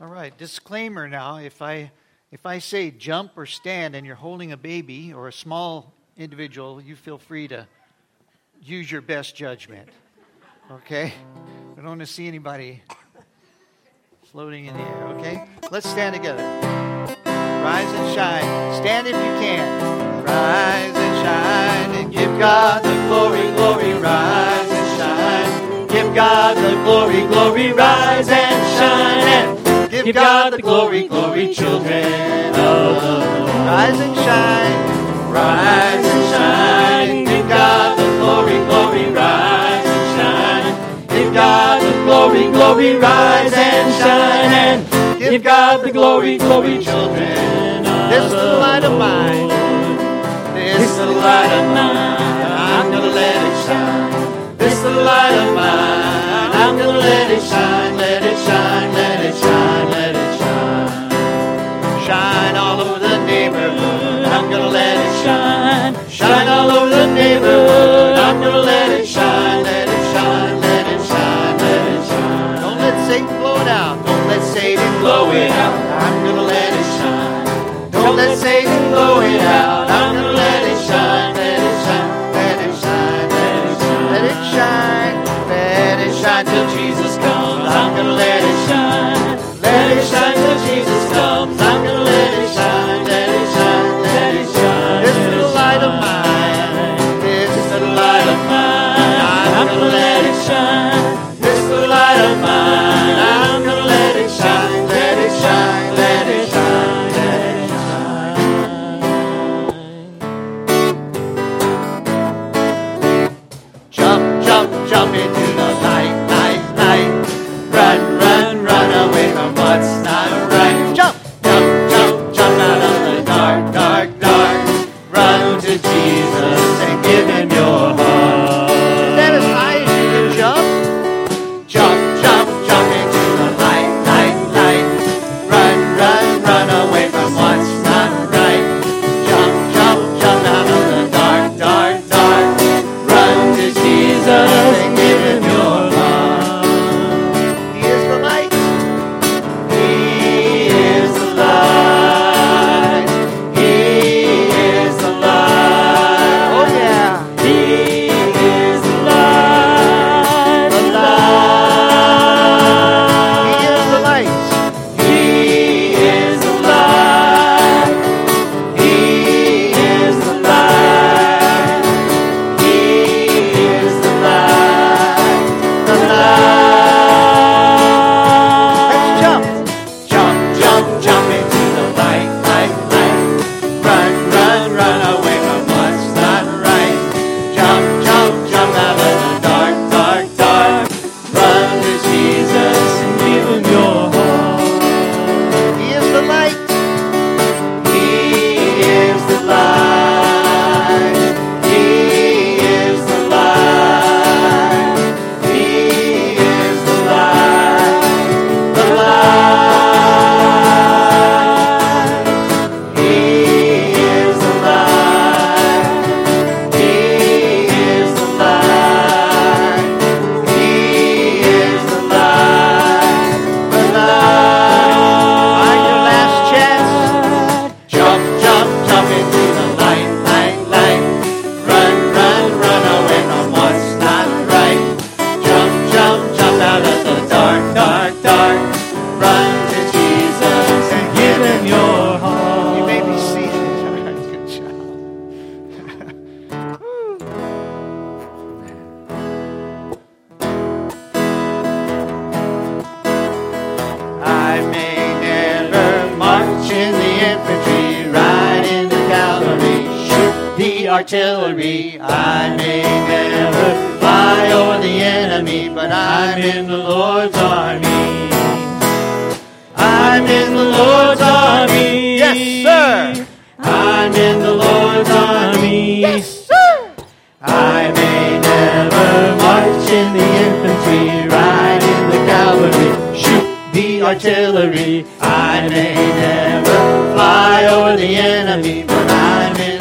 All right, disclaimer now. If I if I say jump or stand and you're holding a baby or a small individual, you feel free to use your best judgment. Okay? I don't want to see anybody floating in the air, okay? Let's stand together. Rise and shine. Stand if you can. Rise and shine and give God the glory, glory, rise and shine. Give God the glory, glory, rise and shine. And give, God the glory, glory, children of the Lord. Rise and shine. Rise and shine. Give God the glory, glory, rise and shine. Give God the glory, glory, rise and shine. And give God the glory, glory, children of This little light of mine. This little light of mine. I'm gonna let it shine. This little light of mine. I'm gonna let it shine, let it shine, let it shine, let it shine. Shine all over the neighborhood. I'm gonna let it shine. Shine all over the neighborhood. I'm gonna let it shine, let it shine, let it shine, let it shine. Don't let Satan blow it out. Don't let Satan blow it out. I'm gonna let it shine. Don't let Satan blow it out. To Jesus and give him artillery. I may never fly over the enemy, but I'm in the Lord's army. I'm in the Lord's army. Yes, sir. I'm in the Lord's army. Yes, sir. I may never march in the infantry, ride in the cavalry, shoot the artillery. I may never fly over the enemy, but I'm in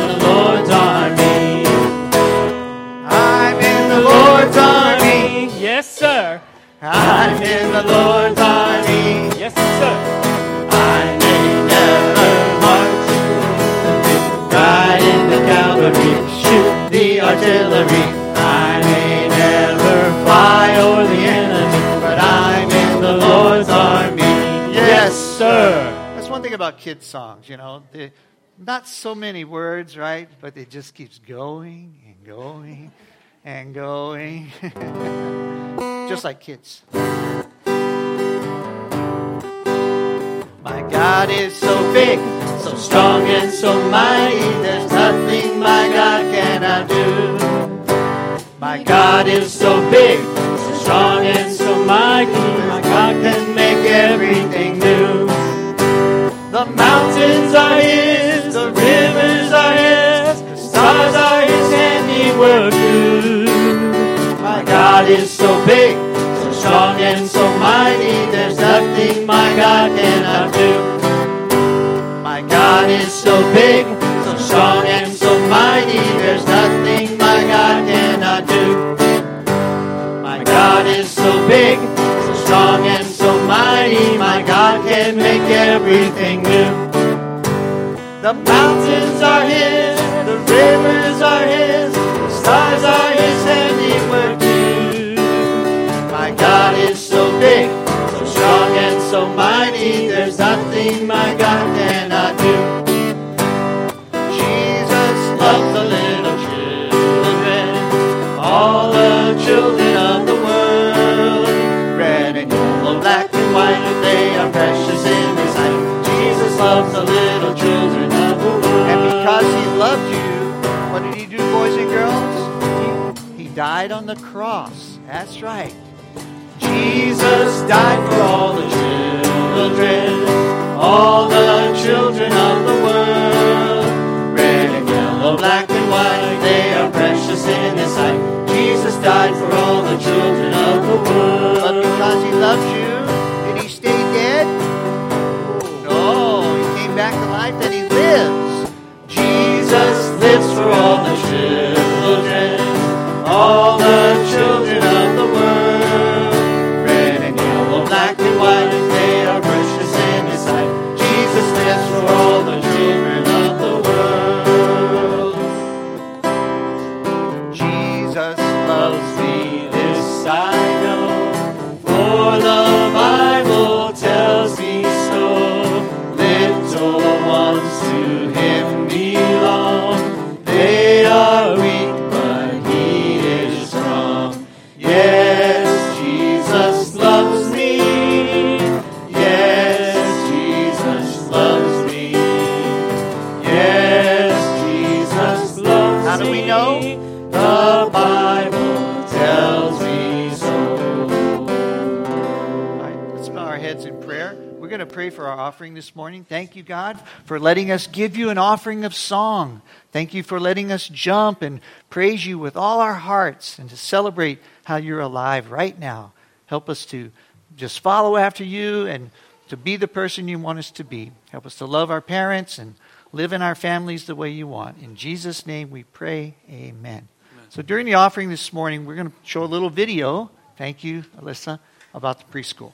I'm in the Lord's army. Yes, sir. I may never march ride in the cavalry, shoot the artillery. I may never fly over the enemy, but I'm in the Lord's army. Yes, sir. That's one thing about kids' songs, you know. They, not so many words, right? But it just keeps going and going and going. just like kids. My God is so big, so strong and so mighty. There's nothing my God cannot do. My God is so big, so strong and so mighty. My God can make everything new. The mountains are His, the rivers are His, the stars are His handiwork God is so big, so strong and so mighty. There's nothing my God cannot do. My God is so big, so strong and so mighty. There's nothing my God cannot do. My God is so big, so strong and so mighty. My God can make everything new. The mountains are His, the rivers are His, the stars are His Nothing my God cannot do. Jesus loves the little children, all the children of the world. Red and yellow, black and white, they are precious in His sight. Jesus loves the little children of the world. And because He loved you, what did He do, boys and girls? He, he died on the cross. That's right. Jesus died for all the children, all the children of the world. Red and yellow, black and white, they are precious in His sight. Jesus died for all the children of the world. But because He loved you, did He stay dead? No, He came back to life and He lives. Jesus lives for all God, for letting us give you an offering of song. Thank you for letting us jump and praise you with all our hearts and to celebrate how you're alive right now. Help us to just follow after you and to be the person you want us to be. Help us to love our parents and live in our families the way you want. In Jesus' name we pray. Amen. So during the offering this morning, we're going to show a little video. Thank you, Alyssa, about the preschool.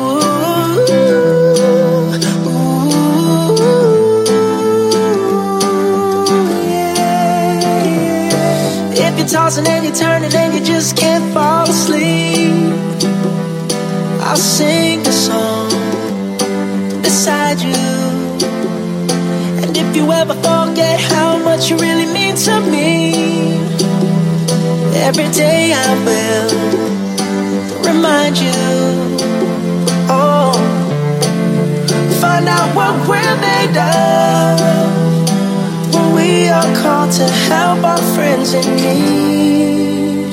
tossing and you're turning and you just can't fall asleep, I'll sing a song beside you. And if you ever forget how much you really mean to me, every day I will remind you. Out what we're made of. When we are called to help our friends in need.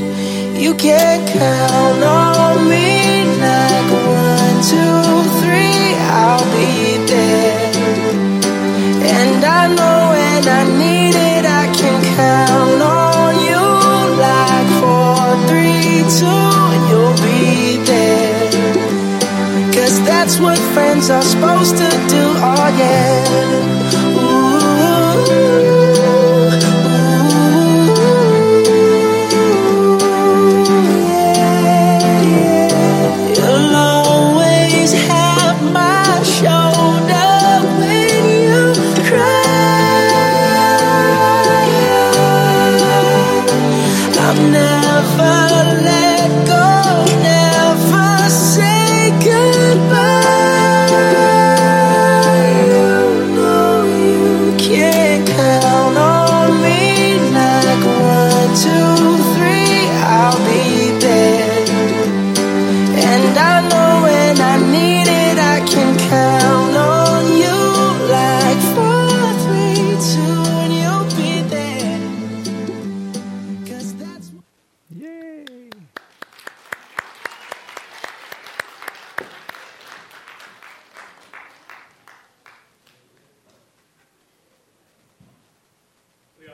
You can count on me like one, two, three, I'll that's what friends are supposed to do, oh yeah. Ooh,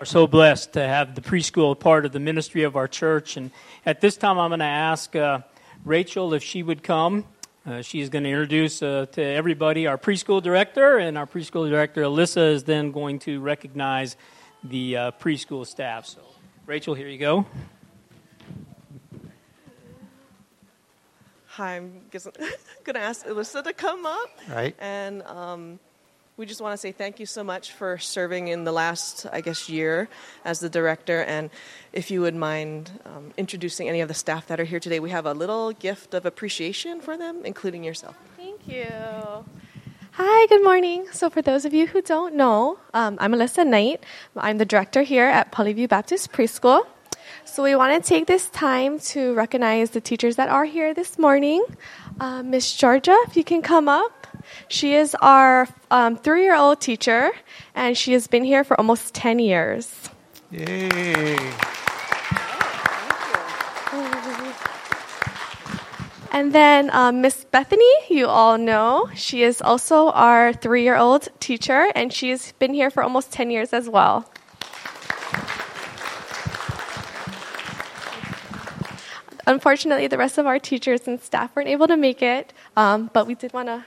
are so blessed to have the preschool part of the ministry of our church. And at this time, I'm going to ask uh, Rachel if she would come. Uh, she is going to introduce uh, to everybody our preschool director, and our preschool director, Alyssa, is then going to recognize the uh, preschool staff. So, Rachel, here you go. Hi, I'm going to ask Alyssa to come up. Right. And um, we just want to say thank you so much for serving in the last, I guess, year as the director. And if you would mind um, introducing any of the staff that are here today, we have a little gift of appreciation for them, including yourself. Thank you. Hi, good morning. So, for those of you who don't know, um, I'm Alyssa Knight. I'm the director here at Pali View Baptist Preschool. So, we want to take this time to recognize the teachers that are here this morning. Uh, Miss Georgia, if you can come up. She is our um, three year old teacher, and she has been here for almost 10 years. Yay. And then um, Miss Bethany, you all know, she is also our three year old teacher, and she's been here for almost 10 years as well. Unfortunately, the rest of our teachers and staff weren't able to make it, um, but we did want to.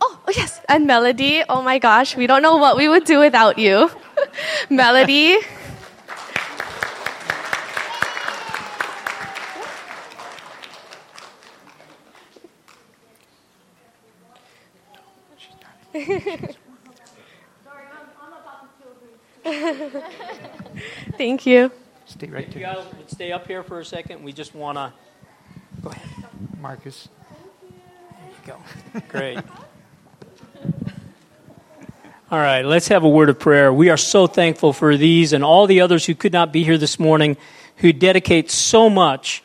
Oh, yes, and Melody. Oh my gosh, we don't know what we would do without you. Melody. Thank you. Stay right You there, guys would stay up here for a second. We just want to. Go ahead. Marcus. There you go. Great. All right, let's have a word of prayer. We are so thankful for these and all the others who could not be here this morning, who dedicate so much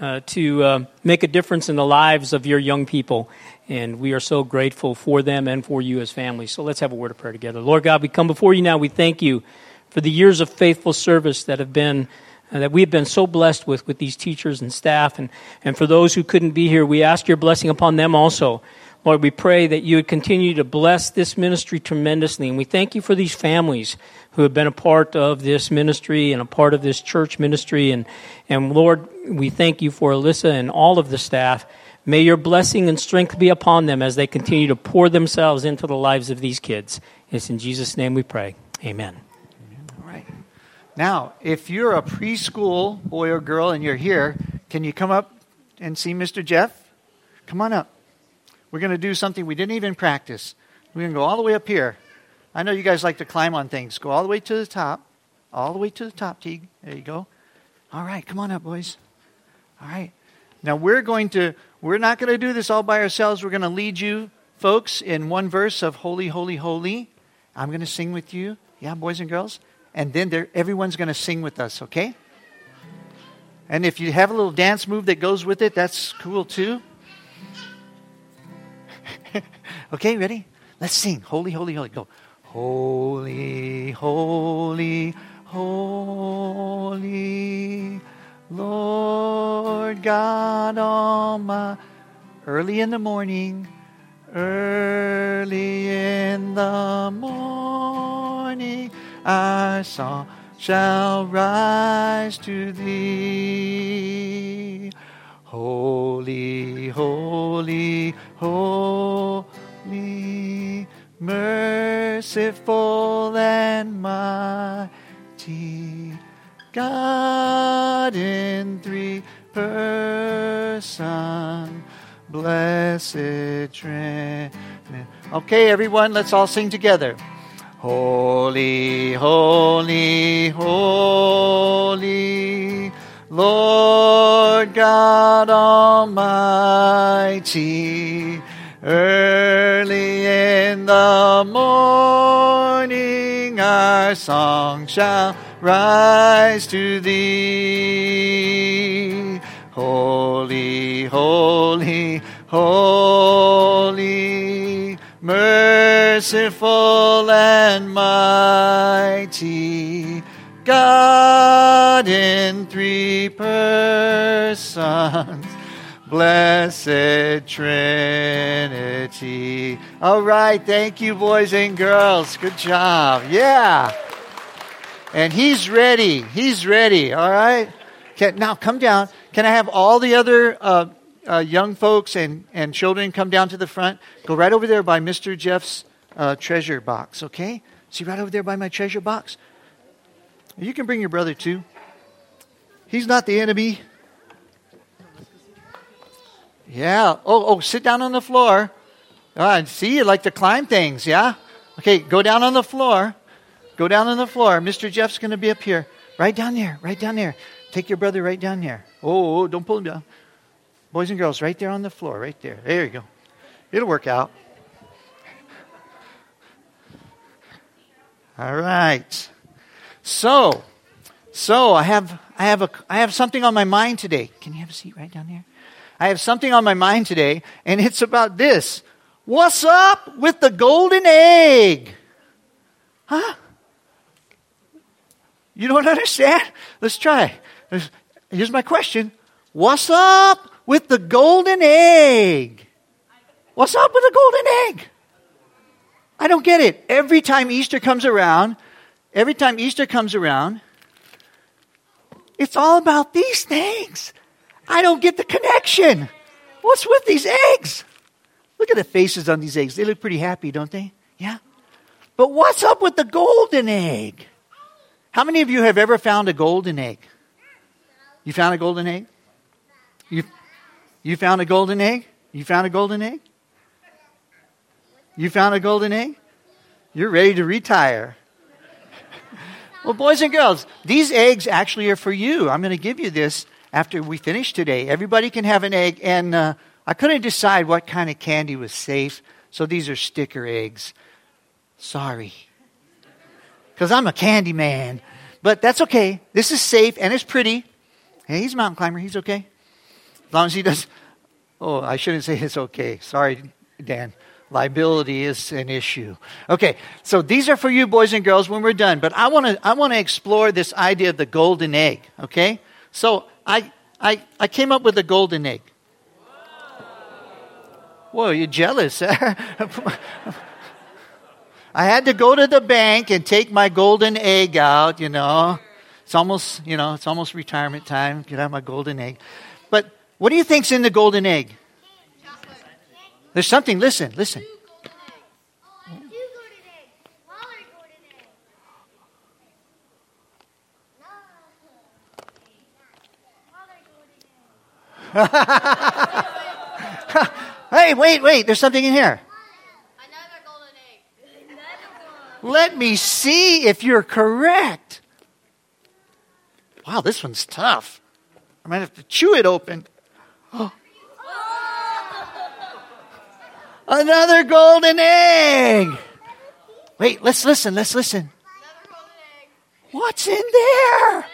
uh, to uh, make a difference in the lives of your young people. And we are so grateful for them and for you as families. So let's have a word of prayer together. Lord God, we come before you now. We thank you for the years of faithful service that have been uh, that we've been so blessed with with these teachers and staff and, and for those who couldn't be here we ask your blessing upon them also lord we pray that you would continue to bless this ministry tremendously and we thank you for these families who have been a part of this ministry and a part of this church ministry and, and lord we thank you for alyssa and all of the staff may your blessing and strength be upon them as they continue to pour themselves into the lives of these kids it's in jesus name we pray amen All right. Now, if you're a preschool boy or girl and you're here, can you come up and see Mr. Jeff? Come on up. We're going to do something we didn't even practice. We're going to go all the way up here. I know you guys like to climb on things. Go all the way to the top. All the way to the top, Teague. There you go. All right, come on up, boys. All right. Now we're going to we're not going to do this all by ourselves. We're going to lead you folks in one verse of holy holy holy. I'm going to sing with you. Yeah, boys and girls. And then everyone's going to sing with us, okay? And if you have a little dance move that goes with it, that's cool too. Okay, ready? Let's sing. Holy, holy, holy. Go. Holy, holy, holy, Lord God Almighty. Early in the morning, early in the morning, our song shall rise to thee. Holy, holy, holy, merciful and mighty, God in three persons, blessed Trinity. Okay, everyone, let's all sing together. Holy, holy, holy, Lord God Almighty. Early in the morning our song shall rise to thee. Holy, holy, holy, merciful and mighty, God in three persons, blessed Trinity. All right, thank you, boys and girls. Good job. Yeah. And he's ready. He's ready. All right. Now come down. Can I have all the other uh, uh, young folks and, and children come down to the front? Go right over there by Mr. Jeff's uh, treasure box, okay? See right over there by my treasure box? You can bring your brother too. He's not the enemy. Yeah. Oh, oh, sit down on the floor. Ah, see, you like to climb things, yeah? Okay, go down on the floor. Go down on the floor. Mr. Jeff's going to be up here. Right down there. Right down there. Take your brother right down there. Oh, oh, don't pull him down. Boys and girls, right there on the floor, right there. There you go. It'll work out. All right. So, so I have I have a I have something on my mind today. Can you have a seat right down there? I have something on my mind today, and it's about this. What's up with the golden egg? Huh? You don't understand? Let's try. Here's my question What's up with the golden egg? What's up with the golden egg? I don't get it. Every time Easter comes around, every time Easter comes around, it's all about these things. I don't get the connection. What's with these eggs? Look at the faces on these eggs. They look pretty happy, don't they? Yeah? But what's up with the golden egg? How many of you have ever found a golden egg? You found a golden egg? You, you found a golden egg? You found a golden egg? You found a golden egg? You're ready to retire. well, boys and girls, these eggs actually are for you. I'm going to give you this after we finish today. Everybody can have an egg, and uh, I couldn't decide what kind of candy was safe, so these are sticker eggs. Sorry. Because I'm a candy man. But that's okay. This is safe and it's pretty. Hey, he's a mountain climber. He's okay. As long as he does. Oh, I shouldn't say it's okay. Sorry, Dan. Liability is an issue. Okay, so these are for you, boys and girls, when we're done. But I want to I want to explore this idea of the golden egg. Okay, so I I I came up with a golden egg. Whoa, you're jealous. I had to go to the bank and take my golden egg out, you know. It's almost, you know, it's almost retirement time. Get out my golden egg. But what do you think's in the golden egg? There's something, listen, listen. hey, wait, wait, there's something in here. Another golden egg. Let me see if you're correct. Wow, this one's tough. I might have to chew it open. Another golden egg. Wait, let's listen. Let's listen. What's in there?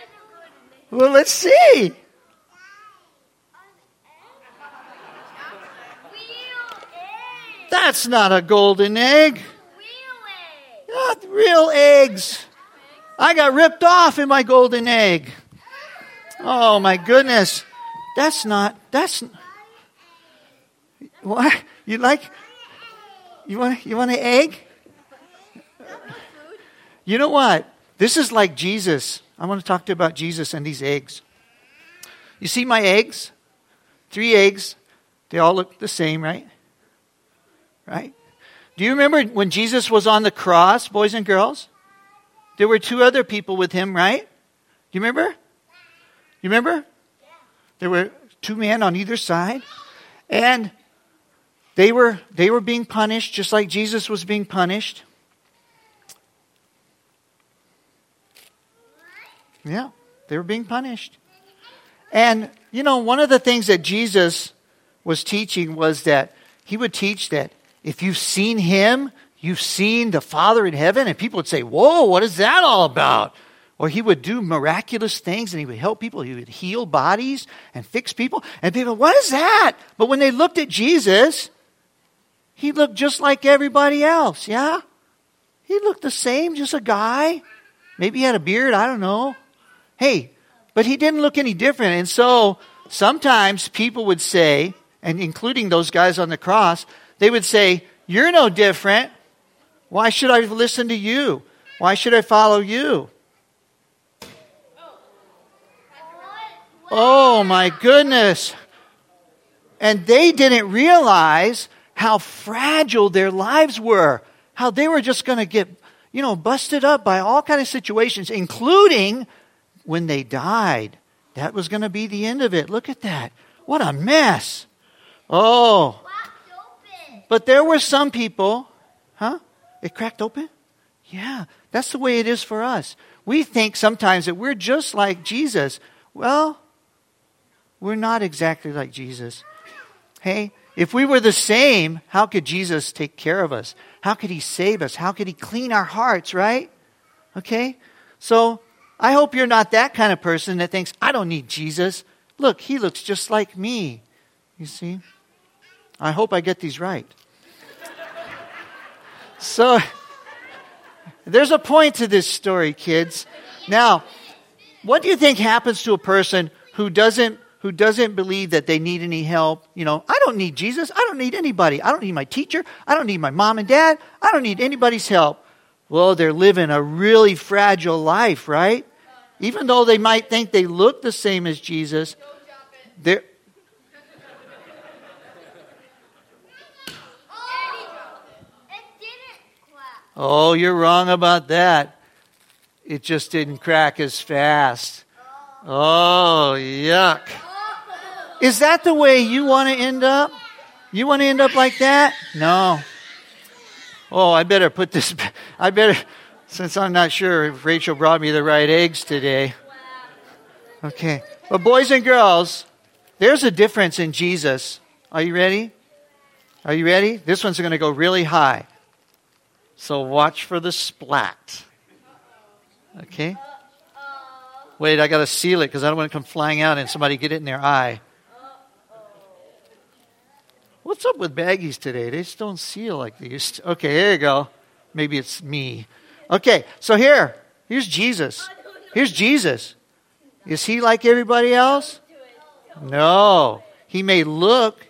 Well, let's see. That's not a golden egg. Not real eggs. I got ripped off in my golden egg. Oh my goodness. That's not, that's, what? You like, you want, you want an egg? You know what? This is like Jesus. I want to talk to you about Jesus and these eggs. You see my eggs? Three eggs. They all look the same, right? Right? Do you remember when Jesus was on the cross, boys and girls? There were two other people with him, right? Do you remember? You remember? There were two men on either side. And they were, they were being punished just like Jesus was being punished. Yeah, they were being punished. And, you know, one of the things that Jesus was teaching was that he would teach that if you've seen him, you've seen the Father in heaven. And people would say, Whoa, what is that all about? Or he would do miraculous things and he would help people. He would heal bodies and fix people. And people, what is that? But when they looked at Jesus, he looked just like everybody else, yeah? He looked the same, just a guy. Maybe he had a beard, I don't know. Hey, but he didn't look any different. And so sometimes people would say, and including those guys on the cross, they would say, You're no different. Why should I listen to you? Why should I follow you? Oh my goodness. And they didn't realize how fragile their lives were, how they were just going to get, you know, busted up by all kind of situations, including when they died. That was going to be the end of it. Look at that. What a mess. Oh, but there were some people, huh? It cracked open? Yeah, that's the way it is for us. We think sometimes that we're just like Jesus. Well, we're not exactly like Jesus. Hey, if we were the same, how could Jesus take care of us? How could he save us? How could he clean our hearts, right? Okay? So, I hope you're not that kind of person that thinks, I don't need Jesus. Look, he looks just like me. You see? I hope I get these right. So, there's a point to this story, kids. Now, what do you think happens to a person who doesn't who doesn't believe that they need any help? You know, I don't need Jesus. I don't need anybody. I don't need my teacher. I don't need my mom and dad. I don't need anybody's help. Well, they're living a really fragile life, right? Even though they might think they look the same as Jesus, they're Oh, you're wrong about that. It just didn't crack as fast. Oh, yuck. Is that the way you want to end up? You want to end up like that? No. Oh, I better put this, I better, since I'm not sure if Rachel brought me the right eggs today. Okay. But boys and girls, there's a difference in Jesus. Are you ready? Are you ready? This one's going to go really high. So watch for the splat. Okay? Wait, I got to seal it because I don't want to come flying out and somebody get it in their eye. What's up with baggies today? They just don't seal like they used to. Okay, here you go. Maybe it's me. Okay, so here, here's Jesus. Here's Jesus. Is he like everybody else? No. He may look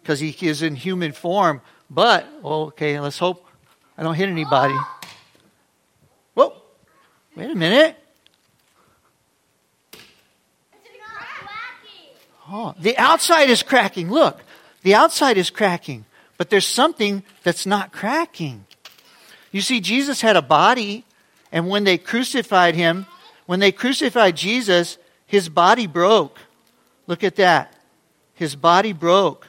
because he is in human form, but, okay, let's hope I don't hit anybody. Whoa, wait a minute. Oh, the outside is cracking. Look, the outside is cracking, but there's something that's not cracking. You see, Jesus had a body, and when they crucified him, when they crucified Jesus, his body broke. Look at that. His body broke.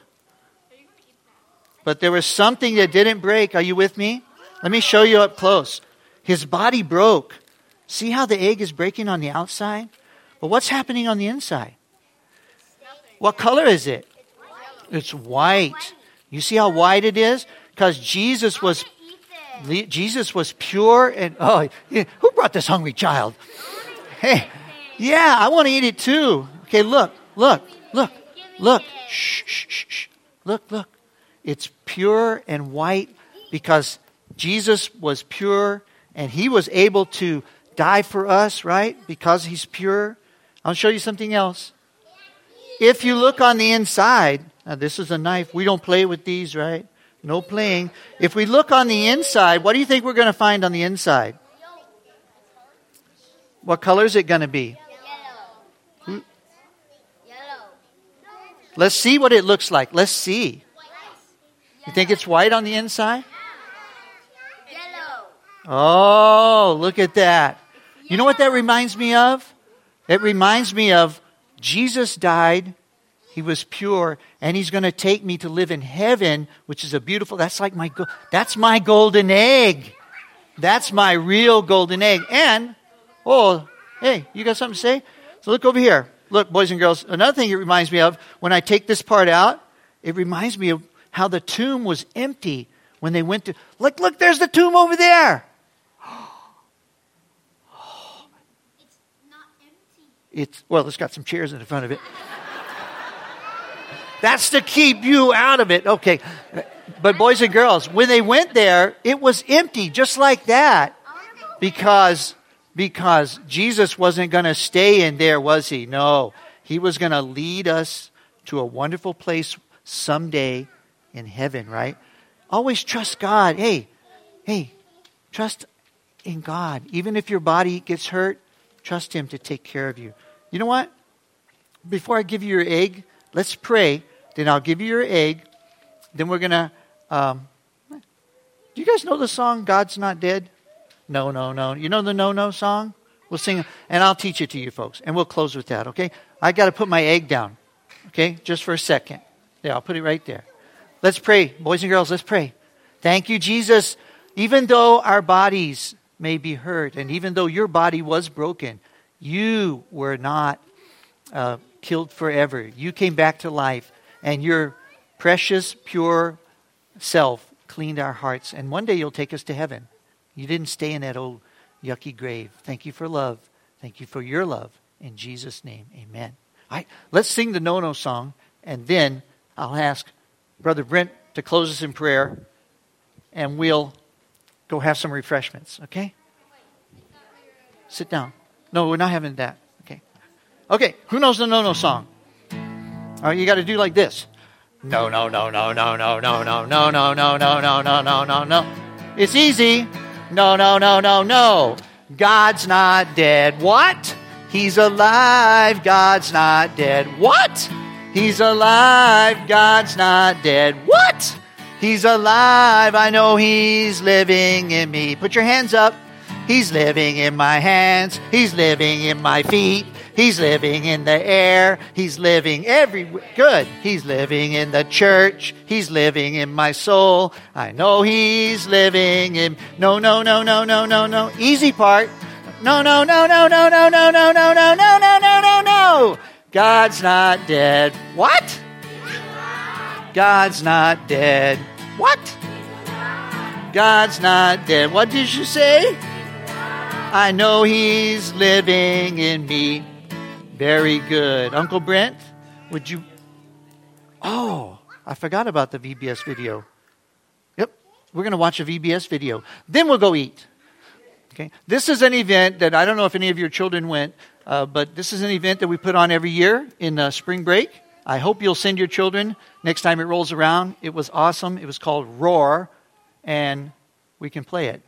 But there was something that didn't break. Are you with me? Let me show you up close. His body broke. See how the egg is breaking on the outside? But what's happening on the inside? What color is it? It's white. You see how white it is? Because Jesus was Jesus was pure and oh, who brought this hungry child? Hey, yeah, I want to eat it too. Okay, look, look, look, look. Shh, shh, shh, shh. Look, look. It's pure pure and white because Jesus was pure and he was able to die for us, right? Because he's pure. I'll show you something else. If you look on the inside, this is a knife. We don't play with these, right? No playing. If we look on the inside, what do you think we're going to find on the inside? What color is it going to be? Let's see what it looks like. Let's see. You think it's white on the inside? Oh, look at that. You know what that reminds me of? It reminds me of Jesus died, he was pure, and he's going to take me to live in heaven, which is a beautiful that's like my that's my golden egg. That's my real golden egg. And oh, hey, you got something to say? So look over here. Look, boys and girls, another thing it reminds me of when I take this part out, it reminds me of how the tomb was empty when they went to look look there's the tomb over there. It's not empty. It's well, it's got some chairs in the front of it. That's to keep you out of it. Okay. But boys and girls, when they went there, it was empty just like that. Because because Jesus wasn't going to stay in there, was he? No. He was going to lead us to a wonderful place someday in heaven, right? Always trust God. Hey, hey, trust in God. Even if your body gets hurt, trust Him to take care of you. You know what? Before I give you your egg, let's pray. Then I'll give you your egg. Then we're going to. Um, do you guys know the song God's Not Dead? No, no, no. You know the no, no song? We'll sing, and I'll teach it to you folks. And we'll close with that, okay? I got to put my egg down, okay? Just for a second. There, I'll put it right there. Let's pray. Boys and girls, let's pray. Thank you, Jesus. Even though our bodies may be hurt, and even though your body was broken, you were not uh, killed forever. You came back to life, and your precious, pure self cleaned our hearts. And one day you'll take us to heaven. You didn't stay in that old yucky grave. Thank you for love. Thank you for your love. In Jesus' name, amen. All right, let's sing the no no song, and then I'll ask Brother Brent to close us in prayer, and we'll go have some refreshments, okay? Sit down. No, we're not having that. Okay. Okay, who knows the no no song? All right, you got to do like this. No, no, no, no, no, no, no, no, no, no, no, no, no, no, no, no, no. It's easy. No, no, no, no, no. God's not dead. What? He's alive. God's not dead. What? He's alive. God's not dead. What? He's alive. I know he's living in me. Put your hands up. He's living in my hands. He's living in my feet. He's living in the air. He's living every good. He's living in the church. He's living in my soul. I know he's living in no no no no no no no easy part. No no no no no no no no no no no no no no no. God's not dead. What? God's not dead. What? God's not dead. What did you say? I know he's living in me. Very good. Uncle Brent, would you? Oh, I forgot about the VBS video. Yep, we're going to watch a VBS video. Then we'll go eat. Okay. This is an event that I don't know if any of your children went, uh, but this is an event that we put on every year in uh, spring break. I hope you'll send your children next time it rolls around. It was awesome. It was called Roar, and we can play it.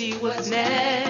see what's next.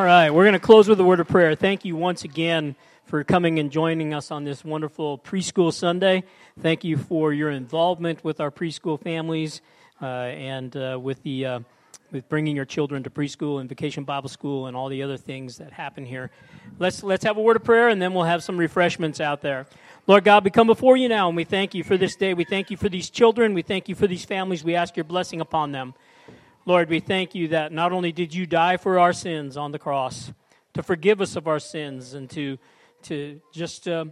Right, we're going to close with a word of prayer. Thank you once again for coming and joining us on this wonderful preschool Sunday. Thank you for your involvement with our preschool families uh, and uh, with the uh, with bringing your children to preschool and vacation Bible school and all the other things that happen here. Let's let's have a word of prayer and then we'll have some refreshments out there. Lord God, we come before you now and we thank you for this day. We thank you for these children. We thank you for these families. We ask your blessing upon them. Lord, we thank you that not only did you die for our sins on the cross, to forgive us of our sins and to, to just uh,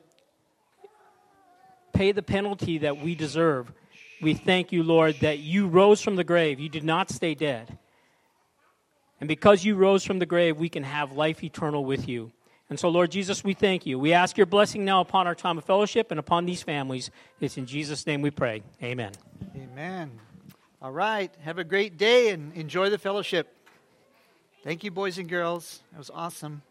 pay the penalty that we deserve, we thank you, Lord, that you rose from the grave. You did not stay dead. And because you rose from the grave, we can have life eternal with you. And so, Lord Jesus, we thank you. We ask your blessing now upon our time of fellowship and upon these families. It's in Jesus' name we pray. Amen. Amen. All right. Have a great day and enjoy the fellowship. Thank you, boys and girls. That was awesome.